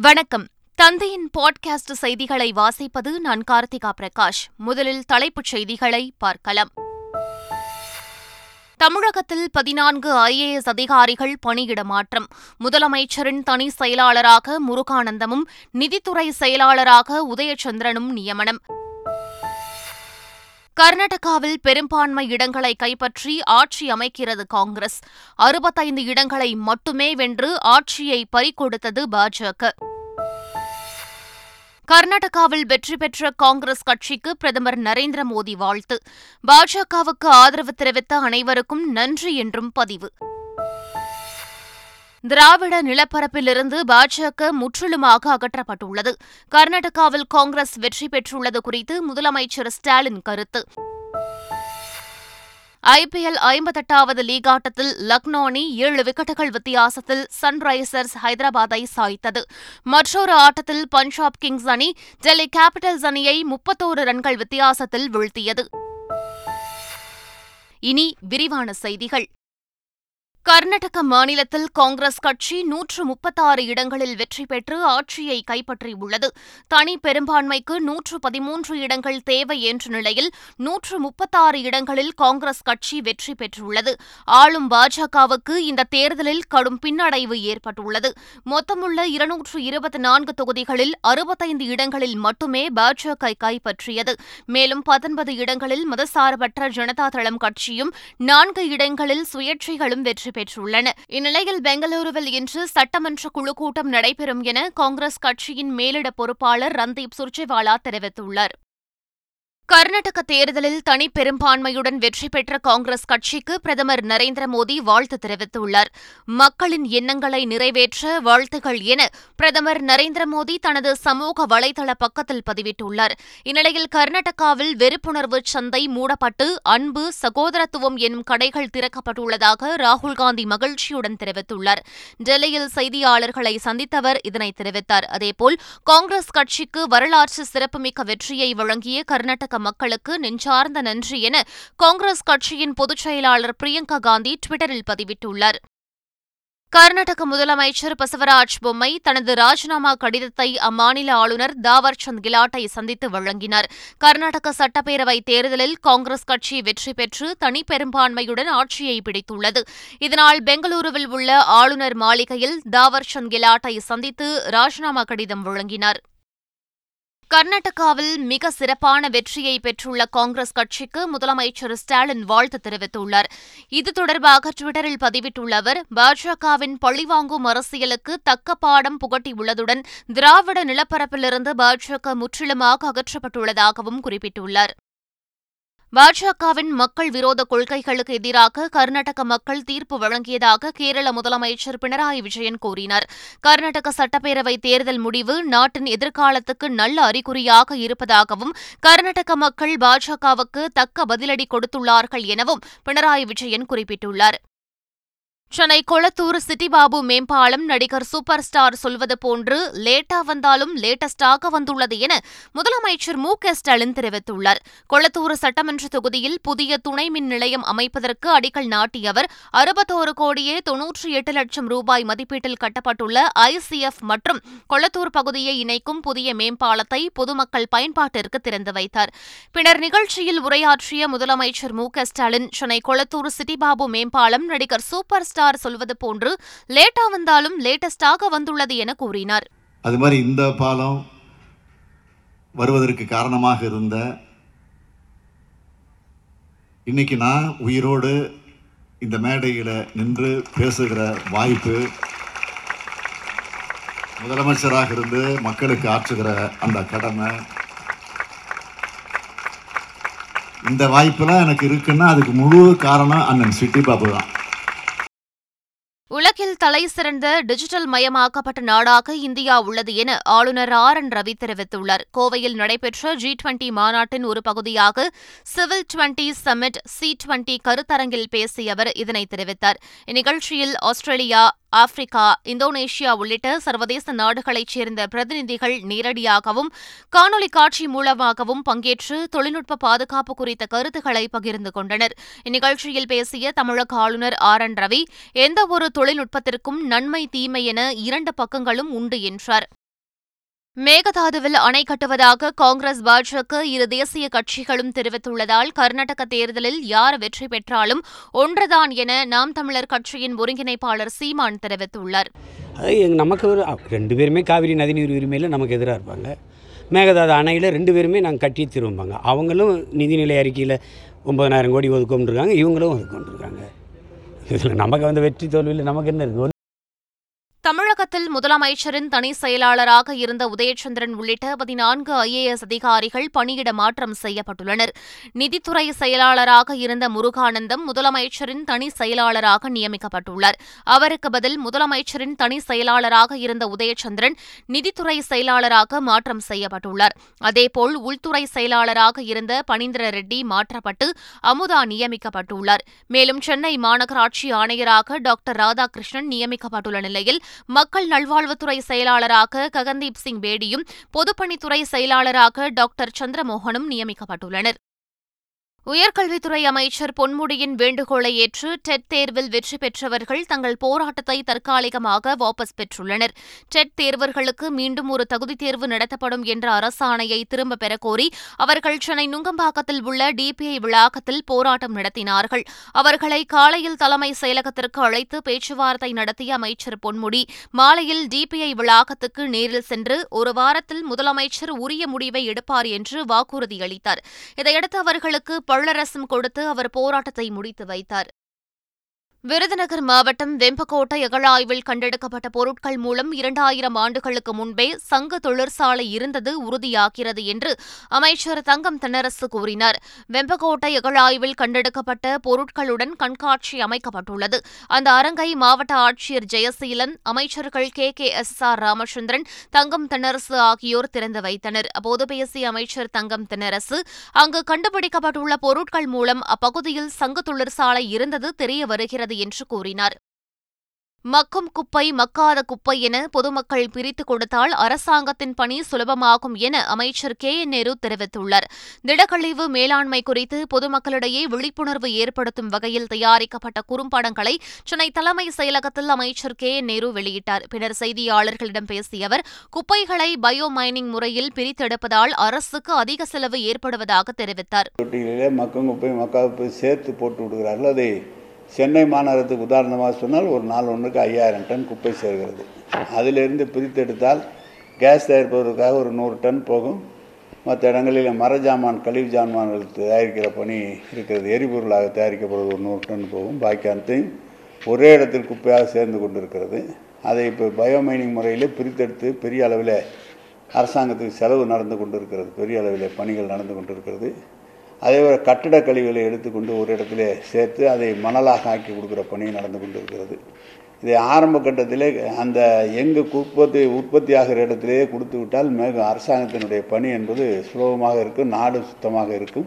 வணக்கம். தந்தையின் பாட்காஸ்ட் செய்திகளை வாசிப்பது நான் கார்த்திகா பிரகாஷ். முதலில் தலைப்புச் செய்திகளை பார்க்கலாம். தமிழகத்தில் பதினான்கு ஐஏஎஸ் அதிகாரிகள் பணியிட மாற்றம். முதலமைச்சரின் தனி செயலாளராக முருகானந்தமும் நிதித்துறை செயலாளராக உதயச்சந்திரனும் நியமனம். கர்நாடகாவில் பெரும்பான்மை இடங்களை கைப்பற்றி ஆட்சி அமைக்கிறது காங்கிரஸ். அறுபத்தைந்து இடங்களை மட்டுமே வென்று ஆட்சியை பறிகொடுத்தது பாஜக. கர்நாடகாவில் வெற்றி பெற்ற காங்கிரஸ் கட்சிக்கு பிரதமர் நரேந்திர மோடி வாழ்த்து. பாஜகவுக்கு ஆதரவு தெரிவித்த அனைவருக்கும் நன்றி என்றும் பதிவு. திராவிட நிலப்பரப்பிலிருந்து பாஜக முற்றிலுமாக அகற்றப்பட்டுள்ளது. கர்நாடகாவில் காங்கிரஸ் வெற்றி பெற்றுள்ளது குறித்து முதலமைச்சர் ஸ்டாலின் கருத்து. ஐபிஎல் ஐம்பத்தெட்டாவது லீக் ஆட்டத்தில் லக்னோ அணி ஏழு விக்கெட்டுகள் வித்தியாசத்தில் சன்ரைசர்ஸ் ஹைதராபாத்தை சாய்த்தது. மற்றொரு ஆட்டத்தில் பஞ்சாப் கிங்ஸ் அணி டெல்லி கேபிட்டல்ஸ் அணியை முப்பத்தோரு ரன்கள் வித்தியாசத்தில் வீழ்த்தியது. இனி விரிவான செய்திகள். கர்நாடக மாநிலத்தில் காங்கிரஸ் கட்சி நூற்று முப்பத்தாறு இடங்களில் வெற்றி பெற்று ஆட்சியை கைப்பற்றியுள்ளது. தனி பெரும்பான்மைக்கு நூற்று பதிமூன்று இடங்கள் தேவை என்ற நிலையில் நூற்று முப்பத்தாறு இடங்களில் காங்கிரஸ் கட்சி வெற்றி பெற்றுள்ளது. ஆளும் பாஜகவுக்கு இந்த தேர்தலில் கடும் பின்னடைவு ஏற்பட்டுள்ளது. மொத்தமுள்ள இருநூற்று இருபத்தி நான்கு தொகுதிகளில் அறுபத்தைந்து இடங்களில் மட்டுமே பாஜக கைப்பற்றியது. மேலும் பத்தொன்பது இடங்களில் மதசார்பற்ற ஜனதா தளம் கட்சியும் நான்கு இடங்களில் சுயேட்சைகளும் வெற்றி பெற்றுள்ளன. இந்நிலையில் பெங்களூருவில் இன்று சட்டமன்ற குழு கூட்டம் நடைபெறும் என காங்கிரஸ் கட்சியின் மேலிட பொறுப்பாளர் ரந்தீப் சுர்ஜிவாலா தெரிவித்துள்ளார். கர்நாடக தேர்தலில் தனி பெரும்பான்மையுடன் வெற்றி பெற்ற காங்கிரஸ் கட்சிக்கு பிரதமர் நரேந்திர மோடி வாழ்த்து தெரிவித்துள்ளார். மக்களின் எண்ணங்களை நிறைவேற்ற வாழ்த்துகள் என பிரதமர் நரேந்திர மோடி தனது சமூக வலைதள பக்கத்தில் பதிவிட்டுள்ளார். இந்நிலையில் கர்நாடகாவில் வெறுப்புணர்வு சந்தை மூடப்பட்டு அன்பு சகோதரத்துவம் எனும் கடைகள் திறக்கப்பட்டுள்ளதாக ராகுல்காந்தி மகிழ்ச்சியுடன் தெரிவித்துள்ளார். டெல்லியில் செய்தியாளர்களை சந்தித்தவர் இதனை தெரிவித்தார். அதேபோல் காங்கிரஸ் கட்சிக்கு வரலாற்று சிறப்புமிக்க வெற்றியை வழங்கிய கர்நாடக மக்களுக்கு நெஞ்சார்ந்த நன்றி என காங்கிரஸ் கட்சியின் பொதுச் செயலாளர் பிரியங்கா காந்தி டுவிட்டரில் பதிவிட்டுள்ளார். கர்நாடக முதலமைச்சர் பசவராஜ் பொம்மை தனது ராஜினாமா கடிதத்தை அம்மாநில ஆளுநர் தாவர்சந்த் கிலாட்டை சந்தித்து வழங்கினார். கர்நாடக சட்டப்பேரவை தேர்தலில் காங்கிரஸ் கட்சி வெற்றி பெற்று தனி பெரும்பான்மையுடன் ஆட்சியை பிடித்துள்ளது. இதனால் பெங்களூருவில் உள்ள ஆளுநர் மாளிகையில் தாவர்சந்த் கிலாட்டை சந்தித்து ராஜினாமா கடிதம் வழங்கினார். கர்நாடகாவில் மிக சிறப்பான வெற்றியை பெற்றுள்ள காங்கிரஸ் கட்சிக்கு முதலமைச்சர் ஸ்டாலின் வாழ்த்து தெரிவித்துள்ளார். இது தொடர்பாக டுவிட்டரில் பதிவிட்டுள்ள அவர் பாஜகவின் பழிவாங்கும் அரசியலுக்கு தக்க பாடம் புகட்டியுள்ளதுடன் திராவிட நிலப்பரப்பிலிருந்து பாஜக முற்றிலுமாக அகற்றப்பட்டுள்ளதாகவும் குறிப்பிட்டுள்ளார். பாஜகவின் மக்கள் விரோத கொள்கைகளுக்கு எதிராக கர்நாடக மக்கள் தீர்ப்பு வழங்கியதாக கேரள முதலமைச்சர் பினராயி விஜயன் கூறினார். கர்நாடக சட்டப்பேரவை தேர்தல் முடிவு நாட்டின் எதிர்காலத்துக்கு நல்ல அறிகுறியாக இருப்பதாகவும் கர்நாடக மக்கள் பாஜகவுக்கு தக்க பதிலடி கொடுத்துள்ளார்கள் எனவும் பினராயி விஜயன் குறிப்பிட்டுள்ளார். சென்னை கொளத்தூர் சிட்டிபாபு மேம்பாலம் நடிகர் சூப்பர் ஸ்டார் சொல்வது போன்று லேட்டா வந்தாலும் லேட்டஸ்டாக வந்துள்ளது என முதலமைச்சர் மு க ஸ்டாலின் தெரிவித்துள்ளார். கொளத்தூர் சட்டமன்ற தொகுதியில் புதிய துணை மின் நிலையம் அமைப்பதற்கு அடிக்கல் நாட்டிய அவர் அறுபத்தோரு கோடியே தொன்னூற்றி எட்டு லட்சம் ரூபாய் மதிப்பீட்டில் கட்டப்பட்டுள்ள ஐசிஎஃப் மற்றும் கொளத்தூர் பகுதியை இணைக்கும் புதிய மேம்பாலத்தை பொதுமக்கள் பயன்பாட்டிற்கு திறந்து வைத்தார். பின்னர் நிகழ்ச்சியில் உரையாற்றிய முதலமைச்சர் மு க ஸ்டாலின் சென்னை கொளத்தூர் சிட்டிபாபு மேம்பாலம் நடிகர் சூப்பர் ஸ்டார் சொல்வது போன்று லேட்டா வந்தாலும் லேட்டஸ்டாக வந்துள்ளது என கூறினார். அது மாதிரி இந்த பாலம் வருவதற்கு காரணமாக இருந்த இன்னைக்கு நான் உயிரோடு இந்த மேடையில் நின்று பேசுகிற வாய்ப்பு முதலமைச்சராக இருந்து மக்களுக்கு ஆற்றுகிற அந்த கடமை. இந்த வாய்ப்பெல்லாம் எனக்கு இருக்குன்னா அதுக்கு முழு காரணம் அண்ணன் சிட்டி பாபு தான். உலகில் தலைசிறந்த டிஜிட்டல் மயமாக்கப்பட்ட நாடாக இந்தியா உள்ளது என ஆளுநர் ஆர் என் ரவி தெரிவித்துள்ளார். கோவையில் நடைபெற்ற ஜி டுவெண்டி மாநாட்டின் ஒரு பகுதியாக civil twenty summit C twenty கருத்தரங்கில் பேசிய அவர் இதனை தெரிவித்தார். இந்நிகழ்ச்சியில் ஆஸ்திரேலியா ஆப்பிரிக்கா இந்தோனேஷியா உள்ளிட்ட சர்வதேச நாடுகளைச் சேர்ந்த பிரதிநிதிகள் நேரடியாகவும் காணொலி காட்சி மூலமாகவும் பங்கேற்று தொழில்நுட்ப பாதுகாப்பு குறித்த கருத்துக்களை பகிர்ந்து கொண்டனர். இந்நிகழ்ச்சியில் பேசிய தமிழக ஆளுநர் ஆர். என். ரவி எந்தவொரு தொழில்நுட்பத்திற்கும் நன்மை தீமை என இரண்டு பக்கங்களும் உண்டு என்றார். மேகதாதுவில் அணை கட்டுவதாக காங்கிரஸ் பாஜக இரு தேசிய கட்சிகளும் தெரிவித்துள்ளதால் கர்நாடக தேர்தலில் யார் வெற்றி பெற்றாலும் ஒன்றுதான் என நாம் தமிழர் கட்சியின் ஒருங்கிணைப்பாளர் சீமான் தெரிவித்துள்ளார். அது நமக்கு ஒரு ரெண்டு பேருமே காவிரி நதிநீர் உரிமையில் நமக்கு எதிராக இருப்பாங்க. மேகதாது அணையில் ரெண்டு பேருமே நாங்கள் கட்டி திரும்பாங்க அவங்களும் நிதிநிலை அறிக்கையில் ஒன்பதனாயிரம் கோடி ஒதுக்கொண்டிருக்காங்க இவங்களும் ஒதுக்கொண்டிருக்காங்க இதில் நமக்கு வந்து வெற்றி தோல்வியில் நமக்கு என்ன இருக்குது தமிழகத்தில் முதலமைச்சரின் தனி செயலாளராக இருந்த உதயச்சந்திரன் உள்ளிட்ட பதினான்கு ஐஏஎஸ் அதிகாரிகள் பணியிட மாற்றம் செய்யப்பட்டுள்ளனர். நிதித்துறை செயலாளராக இருந்த முருகானந்தம் முதலமைச்சரின் தனி செயலாளராக நியமிக்கப்பட்டுள்ளார். அவருக்கு பதில் முதலமைச்சரின் தனி செயலாளராக இருந்த உதயச்சந்திரன் நிதித்துறை செயலாளராக மாற்றம் செய்யப்பட்டுள்ளார். அதேபோல் உள்துறை செயலாளராக இருந்த பனீந்திர ரெட்டி மாற்றப்பட்டு அமுதா நியமிக்கப்பட்டுள்ளார். மேலும் சென்னை மாநகராட்சி ஆணையராக டாக்டர் ராதாகிருஷ்ணன் நியமிக்கப்பட்டுள்ள நிலையில் மக்கள் நல்வாழ்வுத்துறை செயலாளராக ககன்தீப் சிங் பேடியும் பொதுப்பணித்துறை செயலாளராக டாக்டர் சந்திரமோகனும் நியமிக்கப்பட்டுள்ளனர். உயர்கல்வித்துறை அமைச்சர் பொன்முடியின் வேண்டுகோளை ஏற்று டெட் தேர்வில் வெற்றி பெற்றவர்கள் தங்கள் போராட்டத்தை தற்காலிகமாக வாபஸ் பெற்றுள்ளனர். டெட் தேர்வர்களுக்கு மீண்டும் ஒரு தகுதித் தேர்வு நடத்தப்படும் என்ற அரசாணையை திரும்பப் பெறக்கோரி அவர்கள் சென்னை நுங்கம்பாக்கத்தில் உள்ள டிபிஐ வளாகத்தில் போராட்டம் நடத்தினார்கள். அவர்களை காலையில் தலைமை செயலகத்திற்கு அழைத்து பேச்சுவார்த்தை நடத்திய அமைச்சர் பொன்முடி மாலையில் டிபிஐ வளாகத்துக்கு நேரில் சென்று ஒரு வாரத்தில் முதலமைச்சர் உரிய முடிவை எடுப்பார் என்று வாக்குறுதி அளித்தார் இதையடுத்து அவர்களுக்கு பள்ளரசம் கொடுத்து அவர் போராட்டத்தை முடித்து வைத்தார். விருதுநகர் மாவட்டம் வெம்பக்கோட்டை அகழாய்வில் கண்டெடுக்கப்பட்ட பொருட்கள் மூலம் இரண்டாயிரம் ஆண்டுகளுக்கு முன்பே சங்க தொழிற்சாலை இருந்தது உறுதியாகிறது என்று அமைச்சர் தங்கம் தென்னரசு கூறினார். வெம்பக்கோட்டை அகழாய்வில் கண்டெடுக்கப்பட்ட பொருட்களுடன் கண்காட்சி அமைக்கப்பட்டுள்ளது. அந்த அரங்கை மாவட்ட ஆட்சியர் ஜெயசீலன் அமைச்சர்கள் K. K. S. R. Ramachandran Thangam Thennarasu ஆகியோர் திறந்து வைத்தனர். அப்போது பேசிய அமைச்சர் தங்கம் தென்னரசு அங்கு கண்டுபிடிக்கப்பட்டுள்ள பொருட்கள் மூலம் அப்பகுதியில் சங்க தொழிற்சாலை இருந்தது தெரிய வருகிறது என்று கூறினார். மக்கும் குப்பை மக்காத குப்பை என பொதுமக்கள் பிரித்துக் கொடுத்தால் அரசாங்கத்தின் பணி சுலபமாகும் என அமைச்சர் கே. என். நேரு தெரிவித்துள்ளார். திடக்கழிவு மேலாண்மை குறித்து பொதுமக்களிடையே விழிப்புணர்வு ஏற்படுத்தும் வகையில் தயாரிக்கப்பட்ட குறும்படங்களை சென்னை தலைமை செயலகத்தில் அமைச்சர் கே. என். நேரு வெளியிட்டார். பின்னர் செய்தியாளர்களிடம் பேசிய அவர் குப்பைகளை பயோ மைனிங் முறையில் பிரித்தெடுப்பதால் அரசுக்கு அதிக செலவு ஏற்படுவதாக தெரிவித்தார். மக்கும் குப்பை மக்கா சேர்த்து போட்டு விடுகிறார்கள். அதை சென்னை மாநகரத்துக்கு உதாரணமாக சொன்னால் ஒரு நாள் ஒன்றுக்கு ஐயாயிரம் டன் குப்பை சேர்கிறது. அதிலிருந்து பிரித்தெடுத்தால் கேஸ் தயாரிப்பதற்காக ஒரு நூறு டன் போகும். மற்ற இடங்களில் மர ஜாமான் கழிவு ஜாமான்கள் தயாரிக்கிற பணி இருக்கிறது. எரிபொருளாக தயாரிக்கப்படுவது ஒரு நூறு டன் போகும். பாக்கி அனைத்தையும் ஒரே இடத்தில் குப்பையாக சேர்ந்து கொண்டிருக்கிறது. அதை இப்போ பயோமைனிங் முறையில் பிரித்தெடுத்து பெரிய அளவில் அரசாங்கத்துக்கு செலவு நடந்து கொண்டிருக்கிறது. பெரிய அளவில் பணிகள் நடந்து கொண்டிருக்கிறது. அதே போல் கட்டிட கழிவுகளை எடுத்துக்கொண்டு ஒரு இடத்துல சேர்த்து அதை மணலாக ஆக்கி கொடுக்குற பணி நடந்து கொண்டு இருக்கிறது இதை ஆரம்ப கட்டத்திலே அந்த எங்கு உற்பத்தி உற்பத்தி ஆகிற இடத்திலேயே கொடுத்து விட்டால் மேக அரசாங்கத்தினுடைய பணி என்பது சுலபமாக இருக்கும் நாடு சுத்தமாக இருக்கும்.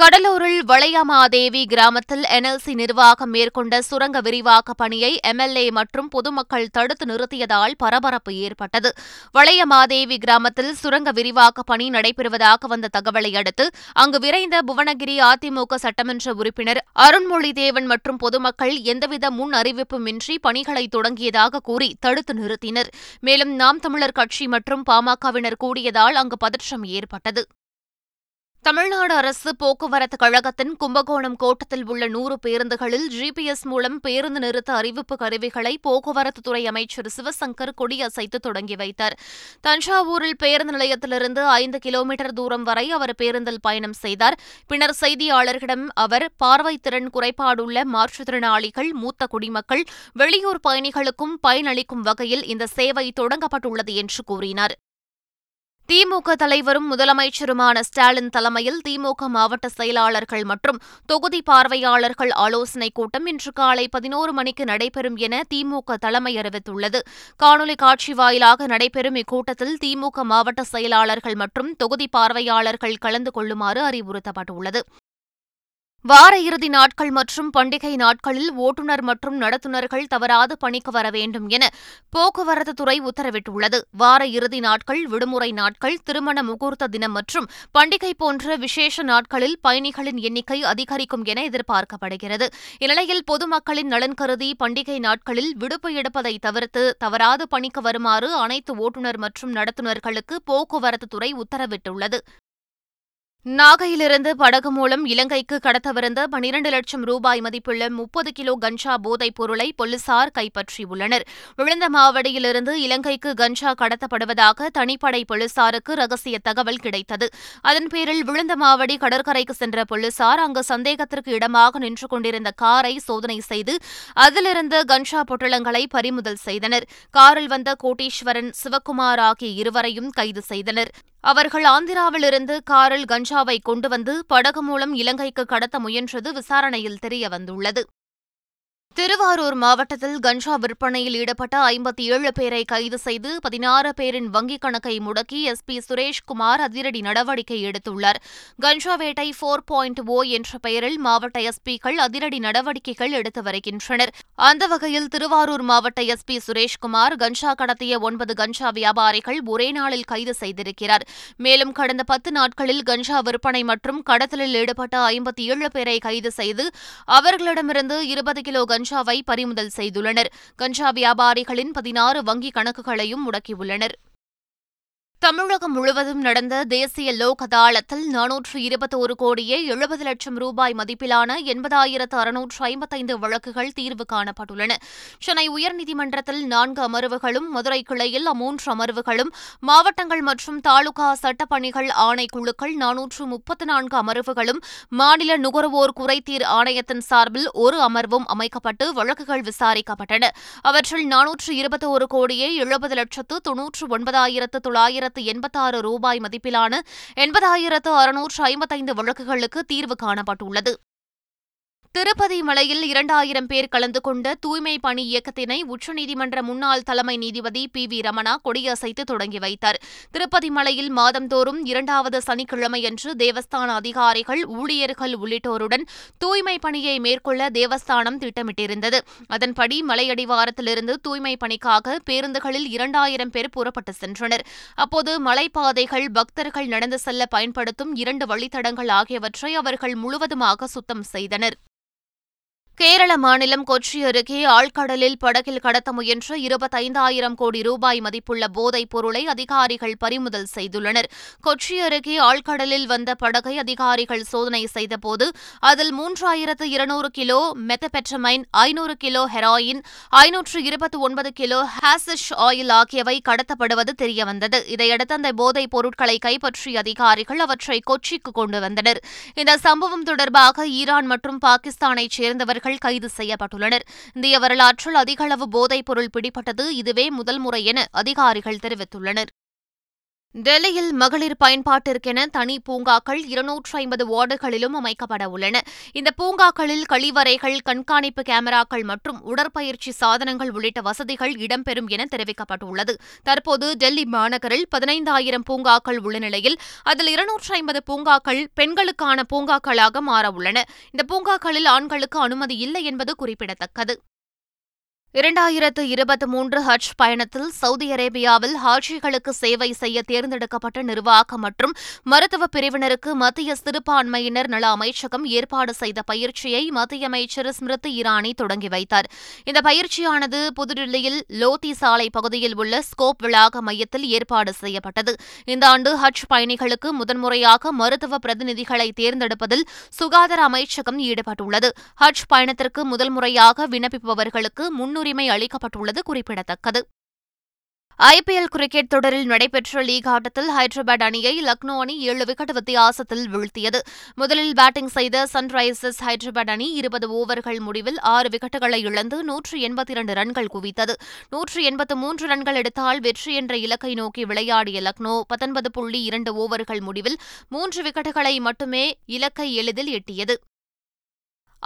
கடலூரில் வளையமாதேவி கிராமத்தில் என்எல்சி நிர்வாகம் மேற்கொண்ட சுரங்க விரிவாக்க பணியை எம்எல்ஏ மற்றும் பொதுமக்கள் தடுத்து நிறுத்தியதால் பரபரப்பு ஏற்பட்டது. வளையமாதேவி கிராமத்தில் சுரங்க விரிவாக்க பணி நடைபெறுவதாக வந்த தகவலை அடுத்து அங்கு விரைந்த புவனகிரி அதிமுக சட்டமன்ற உறுப்பினர் அருண்மொழி தேவன் மற்றும் பொதுமக்கள் எந்தவித முன் அறிவிப்புமின்றி பணிகளை தொடங்கியதாக கூறி தடுத்து நிறுத்தினர். மேலும் நாம் தமிழர் கட்சி மற்றும் பாமகவினர் கூடியதால் அங்கு பதற்றம் ஏற்பட்டது. தமிழ்நாடு அரசு போக்குவரத்து கழகத்தின் கும்பகோணம் கோட்டத்தில் உள்ள நூறு பேருந்துகளில் ஜிபிஎஸ் மூலம் பேருந்து நிறுத்த அறிவிப்பு கருவிகளை போக்குவரத்துத்துறை அமைச்சர் சிவசங்கர் கொடியசைத்து தொடங்கி வைத்தார். தஞ்சாவூரில் பேருந்து நிலையத்திலிருந்து ஐந்து கிலோமீட்டர் தூரம் வரை அவர் பேருந்தில் பயணம் செய்தார். பின்னர் செய்தியாளர்களிடம் அவர் பார்வைத்திறன் குறைபாடுள்ள மாற்றுத்திறனாளிகள் மூத்த குடிமக்கள் வெளியூர் பயணிகளுக்கும் பயனளிக்கும் வகையில் இந்த சேவை தொடங்கப்பட்டுள்ளது என்று கூறினார். திமுக தலைவரும் முதலமைச்சருமான ஸ்டாலின் தலைமையில் திமுக மாவட்ட செயலாளர்கள் மற்றும் தொகுதி பார்வையாளர்கள் ஆலோசனைக் கூட்டம் இன்று காலை பதினோரு மணிக்கு நடைபெறும் என திமுக தலைமை அறிவித்துள்ளது. காணொலி காட்சி வாயிலாக நடைபெறும் இக்கூட்டத்தில் திமுக மாவட்ட செயலாளர்கள் மற்றும் தொகுதி பார்வையாளர்கள் கலந்து கொள்ளுமாறு அறிவுறுத்தப்பட்டுள்ளது. வார இறுதி நாட்கள் மற்றும் பண்டிகை நாட்களில் ஓட்டுநர் மற்றும் நடத்துனர்கள் தவறாது பணிக்கு வர வேண்டும் என போக்குவரத்து துறை உத்தரவிட்டுள்ளது. வார இறுதி நாட்கள் விடுமுறை நாட்கள் திருமண முகூர்த்த தினம் மற்றும் பண்டிகை போன்ற விசேஷ நாட்களில் பயணிகளின் எண்ணிக்கை அதிகரிக்கும் என எதிர்பார்க்கப்படுகிறது. இந்நிலையில் பொதுமக்களின் நலன் கருதி பண்டிகை நாட்களில் விடுப்பு எடுப்பதை தவிர்த்து தவறாது பணிக்கு வருமாறு அனைத்து ஓட்டுநர் மற்றும் நடத்துனர்களுக்கு போக்குவரத்து துறை உத்தரவிட்டுள்ளது. நாகையிலிருந்து படகு மூலம் இலங்கைக்கு கடத்தவிருந்த பனிரண்டு லட்சம் ரூபாய் மதிப்புள்ள முப்பது கிலோ கஞ்சா போதைப் பொருளை போலீசார் கைப்பற்றியுள்ளனர். விழுந்தமாவடியிலிருந்து இலங்கைக்கு கஞ்சா கடத்தப்படுவதாக தனிப்படை போலீசாருக்கு ரகசிய தகவல் கிடைத்தது. அதன் பேரில் விழுந்தமாவடி கடற்கரைக்கு சென்ற போலீசார் அங்கு சந்தேகத்திற்கு இடமாக நின்று கொண்டிருந்த காரை சோதனை செய்து அதிலிருந்து கஞ்சா பொட்டலங்களை பறிமுதல் செய்தனர். காரில் வந்த கோட்டீஸ்வரன் சிவக்குமார் ஆகிய இருவரையும் கைது செய்தனர். அவர்கள் ஆந்திராவிலிருந்து காரில் கஞ்சாவை கொண்டு வந்து படகு மூலம் இலங்கைக்கு கடத்த முயன்றது விசாரணையில் தெரியவந்துள்ளது. திருவாரூர் மாவட்டத்தில் கஞ்சா விற்பனையில் ஈடுபட்ட ஐம்பத்தி ஏழு பேரை கைது செய்து பதினாறு பேரின் வங்கிக் கணக்கை முடக்கி எஸ் பி சுரேஷ்குமார் அதிரடி நடவடிக்கை எடுத்துள்ளார். கஞ்சா வேட்டை போர் பாயிண்ட் ஓ என்ற பெயரில் மாவட்ட எஸ்பிக்கள் அதிரடி நடவடிக்கைகள் எடுத்து வருகின்றனர். அந்த வகையில் திருவாரூர் மாவட்ட எஸ்பி சுரேஷ்குமார் கஞ்சா கடத்திய ஒன்பது கஞ்சா வியாபாரிகள் ஒரே நாளில் கைது செய்திருக்கிறார். மேலும் கடந்த பத்து நாட்களில் கஞ்சா விற்பனை மற்றும் கடத்தலில் ஈடுபட்ட ஐம்பத்தி ஏழு பேரை கைது செய்து அவர்களிடமிருந்து இருபது கிலோ கஞ்சாவை பறிமுதல் செய்துள்ளனர். கஞ்சா வியாபாரிகளின் பதினாறு வங்கிக் கணக்குகளையும் முடக்கியுள்ளனர். தமிழகம் முழுவதும் நடந்த தேசிய லோக் அதாலத்தில் நானூற்று இருபத்தோரு கோடியே எழுபது லட்சம் ரூபாய் மதிப்பிலான எண்பதாயிரத்து அறுநூற்று ஐம்பத்தைந்து வழக்குகள் தீர்வு காணப்பட்டுள்ளன. சென்னை உயர்நீதிமன்றத்தில் நான்கு அமர்வுகளும் மதுரை கிளையில் மூன்று அமர்வுகளும் மாவட்டங்கள் மற்றும் தாலுகா சட்டப்பணிகள் ஆணைக்குழுக்கள் நானூற்று முப்பத்து நான்கு அமர்வுகளும் மாநில நுகர்வோர் குறைதீர் ஆணையத்தின் சார்பில் ஒரு அமர்வும் அமைக்கப்பட்டு வழக்குகள் விசாரிக்கப்பட்டன. அவற்றில் நானூற்று இருபத்தோரு கோடியே எழுபது லட்சத்து தொன்னூற்று ஒன்பதாயிரத்து தொள்ளாயிரத்து எண்பத்தாறு ரூபாய் மதிப்பிலான எண்பதாயிரத்து அறுநூற்று ஐம்பத்தைந்து வழக்குகளுக்கு தீர்வு காணப்பட்டுள்ளது. திருப்பதி மலையில் இரண்டாயிரம் பேர் கலந்து கொண்ட தூய்மை பணி இயக்கத்தினை உச்சநீதிமன்ற முன்னாள் தலைமை நீதிபதி பி. வி. ரமணா கொடியசைத்து தொடங்கி வைத்தார். திருப்பதி மலையில் மாதந்தோறும் இரண்டாவது சனிக்கிழமையன்று தேவஸ்தான அதிகாரிகள் ஊழியர்கள் உள்ளிட்டோருடன் தூய்மை பணியை மேற்கொள்ள தேவஸ்தானம் திட்டமிட்டிருந்தது. அதன்படி மலையடிவாரத்திலிருந்து தூய்மை பணிக்காக பேருந்துகளில் இரண்டாயிரம் பேர் புறப்பட்டு சென்றனர். அப்போது மலைப்பாதைகள் பக்தர்கள் நடந்து செல்ல பயன்படுத்தும் இரண்டு வழித்தடங்கள் ஆகியவற்றை அவர்கள் முழுவதுமாக சுத்தம் செய்தனர். கேரள மாநிலம் கொச்சி அருகே ஆழ்கடலில் படகில் கடத்த முயன்ற இருபத்தைந்தாயிரம் கோடி ரூபாய் மதிப்புள்ள போதைப் பொருளை அதிகாரிகள் பறிமுதல் செய்துள்ளனர். கொச்சி அருகே ஆழ்கடலில் வந்த படகை அதிகாரிகள் சோதனை செய்தபோது அதில் மூன்றாயிரத்து இருநூறு கிலோ மெத்தபெட்ரமைன் ஐநூறு கிலோ ஹெராயின் ஐநூற்று இருபத்தி ஒன்பது கிலோ ஹாசிஷ் ஆயில் ஆகியவை கடத்தப்படுவது தெரியவந்தது. இதையடுத்து அந்த போதைப் பொருட்களை கைப்பற்றிய அதிகாரிகள் அவற்றை கொச்சிக்கு கொண்டு வந்தனர். இந்த சம்பவம் தொடர்பாக ஈரான் மற்றும் பாகிஸ்தானைச் சேர்ந்தவர்கள் கைது செய்யப்பட்டுள்ளனர். இந்திய வரலாற்றில் அதிக அளவு போதைப் பொருள் பிடிபட்டது இதுவே முதல் முறை என அதிகாரிகள் தெரிவித்துள்ளனர். டெல்லியில் மகளிர் பயன்பாட்டிற்கென தனி பூங்காக்கள் இருநூற்று ஐம்பது வார்டுகளிலும் அமைக்கப்பட உள்ளன. இந்த பூங்காக்களில் கழிவறைகள் கண்காணிப்பு கேமராக்கள் மற்றும் உடற்பயிற்சி சாதனங்கள் உள்ளிட்ட வசதிகள் இடம்பெறும் என தெரிவிக்கப்பட்டுள்ளது. தற்போது டெல்லி மாநகரில் பதினைந்தாயிரம் பூங்காக்கள் உள்ள நிலையில் அதில் இருநூற்று ஐம்பது பூங்காக்கள் பெண்களுக்கான பூங்காக்களாக மாறவுள்ளன இந்த பூங்காக்களில் ஆண்களுக்கு அனுமதி இல்லை என்பது குறிப்பிடத்தக்கது. இரண்டாயிரத்து இருபத்தி மூன்று ஹஜ் பயணத்தில் சவுதி அரேபியாவில் ஹாஜிகளுக்கு சேவை செய்ய தேர்ந்தெடுக்கப்பட்ட நிர்வாக மற்றும் மருத்துவ பிரிவினருக்கு மத்திய சிறுபான்மையினர் நல அமைச்சகம் ஏற்பாடு செய்த பயிற்சியை மத்திய அமைச்சர் ஸ்மிருதி இரானி தொடங்கி வைத்தார். இந்த பயிற்சியானது புதுடில்லியில் லோத்தி சாலை பகுதியில் உள்ள ஸ்கோப் விளாக மையத்தில் ஏற்பாடு செய்யப்பட்டது. இந்த ஆண்டு ஹஜ் பயணிகளுக்கு முதன்முறையாக மருத்துவ பிரதிநிதிகளை தேர்ந்தெடுப்பதில் சுகாதார அமைச்சகம் ஈடுபட்டுள்ளது. ஹஜ் பயணத்திற்கு முதல் முறையாக விண்ணப்பிப்பவர்களுக்கு முன்னுரிமை முன்னுரிமை அளிக்கப்பட்டுள்ளது குறிப்பிடத்தக்கது. ஐபிஎல் கிரிக்கெட் தொடரில் நடைபெற்ற லீக் ஆட்டத்தில் ஹைதராபாத் அணியை லக்னோ அணி ஏழு விக்கெட் வித்தியாசத்தில் வீழ்த்தியது. முதலில் பேட்டிங் செய்த சன்ரைசர்ஸ் ஹைதராபாத் அணி இருபது ஓவர்கள் முடிவில் ஆறு விக்கெட்டுகளை இழந்து நூற்று எண்பத்தி இரண்டு ரன்கள் குவித்தது. நூற்று எண்பத்து மூன்று ரன்கள் எடுத்தால் வெற்றி என்ற இலக்கை நோக்கி விளையாடிய லக்னோ பத்தொன்பது புள்ளி இரண்டு ஓவர்கள் முடிவில் மூன்று விக்கெட்டுகளை மட்டுமே இலக்கை எளிதில் எட்டியது.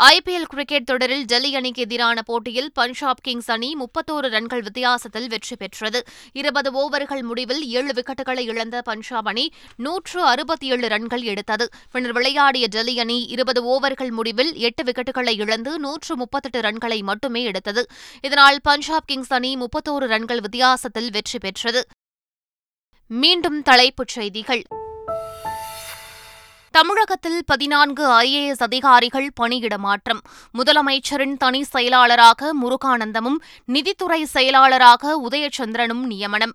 ஐபிஎல் கிரிக்கெட் தொடரில் டெல்லி அணிக்கு எதிரான போட்டியில் பஞ்சாப் கிங்ஸ் அணி முப்பத்தோரு ரன்கள் வித்தியாசத்தில் வெற்றி பெற்றது. இருபது ஓவர்கள் முடிவில் ஏழு விக்கெட்டுகளை இழந்த பஞ்சாப் அணி நூற்று அறுபத்தி ஏழு ரன்கள் எடுத்தது. பின்னர் விளையாடிய டெல்லி அணி இருபது ஓவர்கள் முடிவில் எட்டு விக்கெட்டுகளை இழந்து நூற்று முப்பத்தெட்டு ரன்களை மட்டுமே எடுத்தது. இதனால் பஞ்சாப் கிங்ஸ் அணி முப்பத்தோரு ரன்கள் வித்தியாசத்தில் வெற்றி பெற்றது. மீண்டும் தலைப்புச் செய்திகள். தமிழகத்தில் பதினான்கு ஐஏஎஸ் அதிகாரிகள் பணியிட மாற்றம். முதலமைச்சரின் தனி செயலாளராக முருகானந்தமும் நிதித்துறை செயலாளராக உதயச்சந்திரனும் நியமனம்.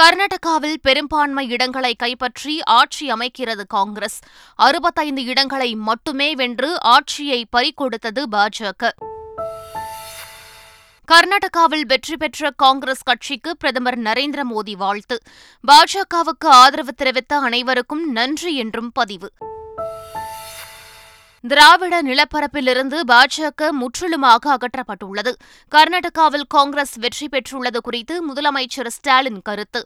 கர்நாடகாவில் பெரும்பான்மை இடங்களை கைப்பற்றி ஆட்சி அமைக்கிறது காங்கிரஸ். அறுபத்தைந்து இடங்களை மட்டுமே வென்று ஆட்சியை பறிகொடுத்தது பாஜக. கர்நாடகாவில் வெற்றி பெற்ற காங்கிரஸ் கட்சிக்கு பிரதமர் நரேந்திர மோடி வாழ்த்து. பாஜகவுக்கு ஆதரவு தெரிவித்த அனைவருக்கும் நன்றி என்றும் பதிவு. திராவிட நிலப்பரப்பிலிருந்து பாஜக முற்றிலுமாக அகற்றப்பட்டுள்ளது. கர்நாடகாவில் காங்கிரஸ் வெற்றி பெற்றுள்ளது குறித்து முதலமைச்சர் ஸ்டாலின் கருத்து.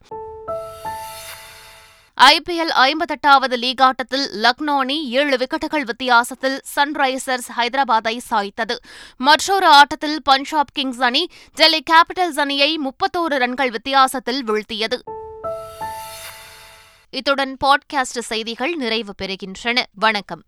ஐபிஎல் ஐம்பத்தெட்டாவது லீக் ஆட்டத்தில் லக்னோ அணி ஏழு விக்கெட்டுகள் வித்தியாசத்தில் சன்ரைசர்ஸ் ஹைதராபாத்தை சாய்த்தது. மற்றொரு ஆட்டத்தில் பஞ்சாப் கிங்ஸ் அணி டெல்லி கேபிட்டல்ஸ் அணியை முப்பத்தோரு ரன்கள் வித்தியாசத்தில் வீழ்த்தியது. இத்துடன் பாட்காஸ்ட் செய்திகள் நிறைவு பெறுகின்றன. வணக்கம்.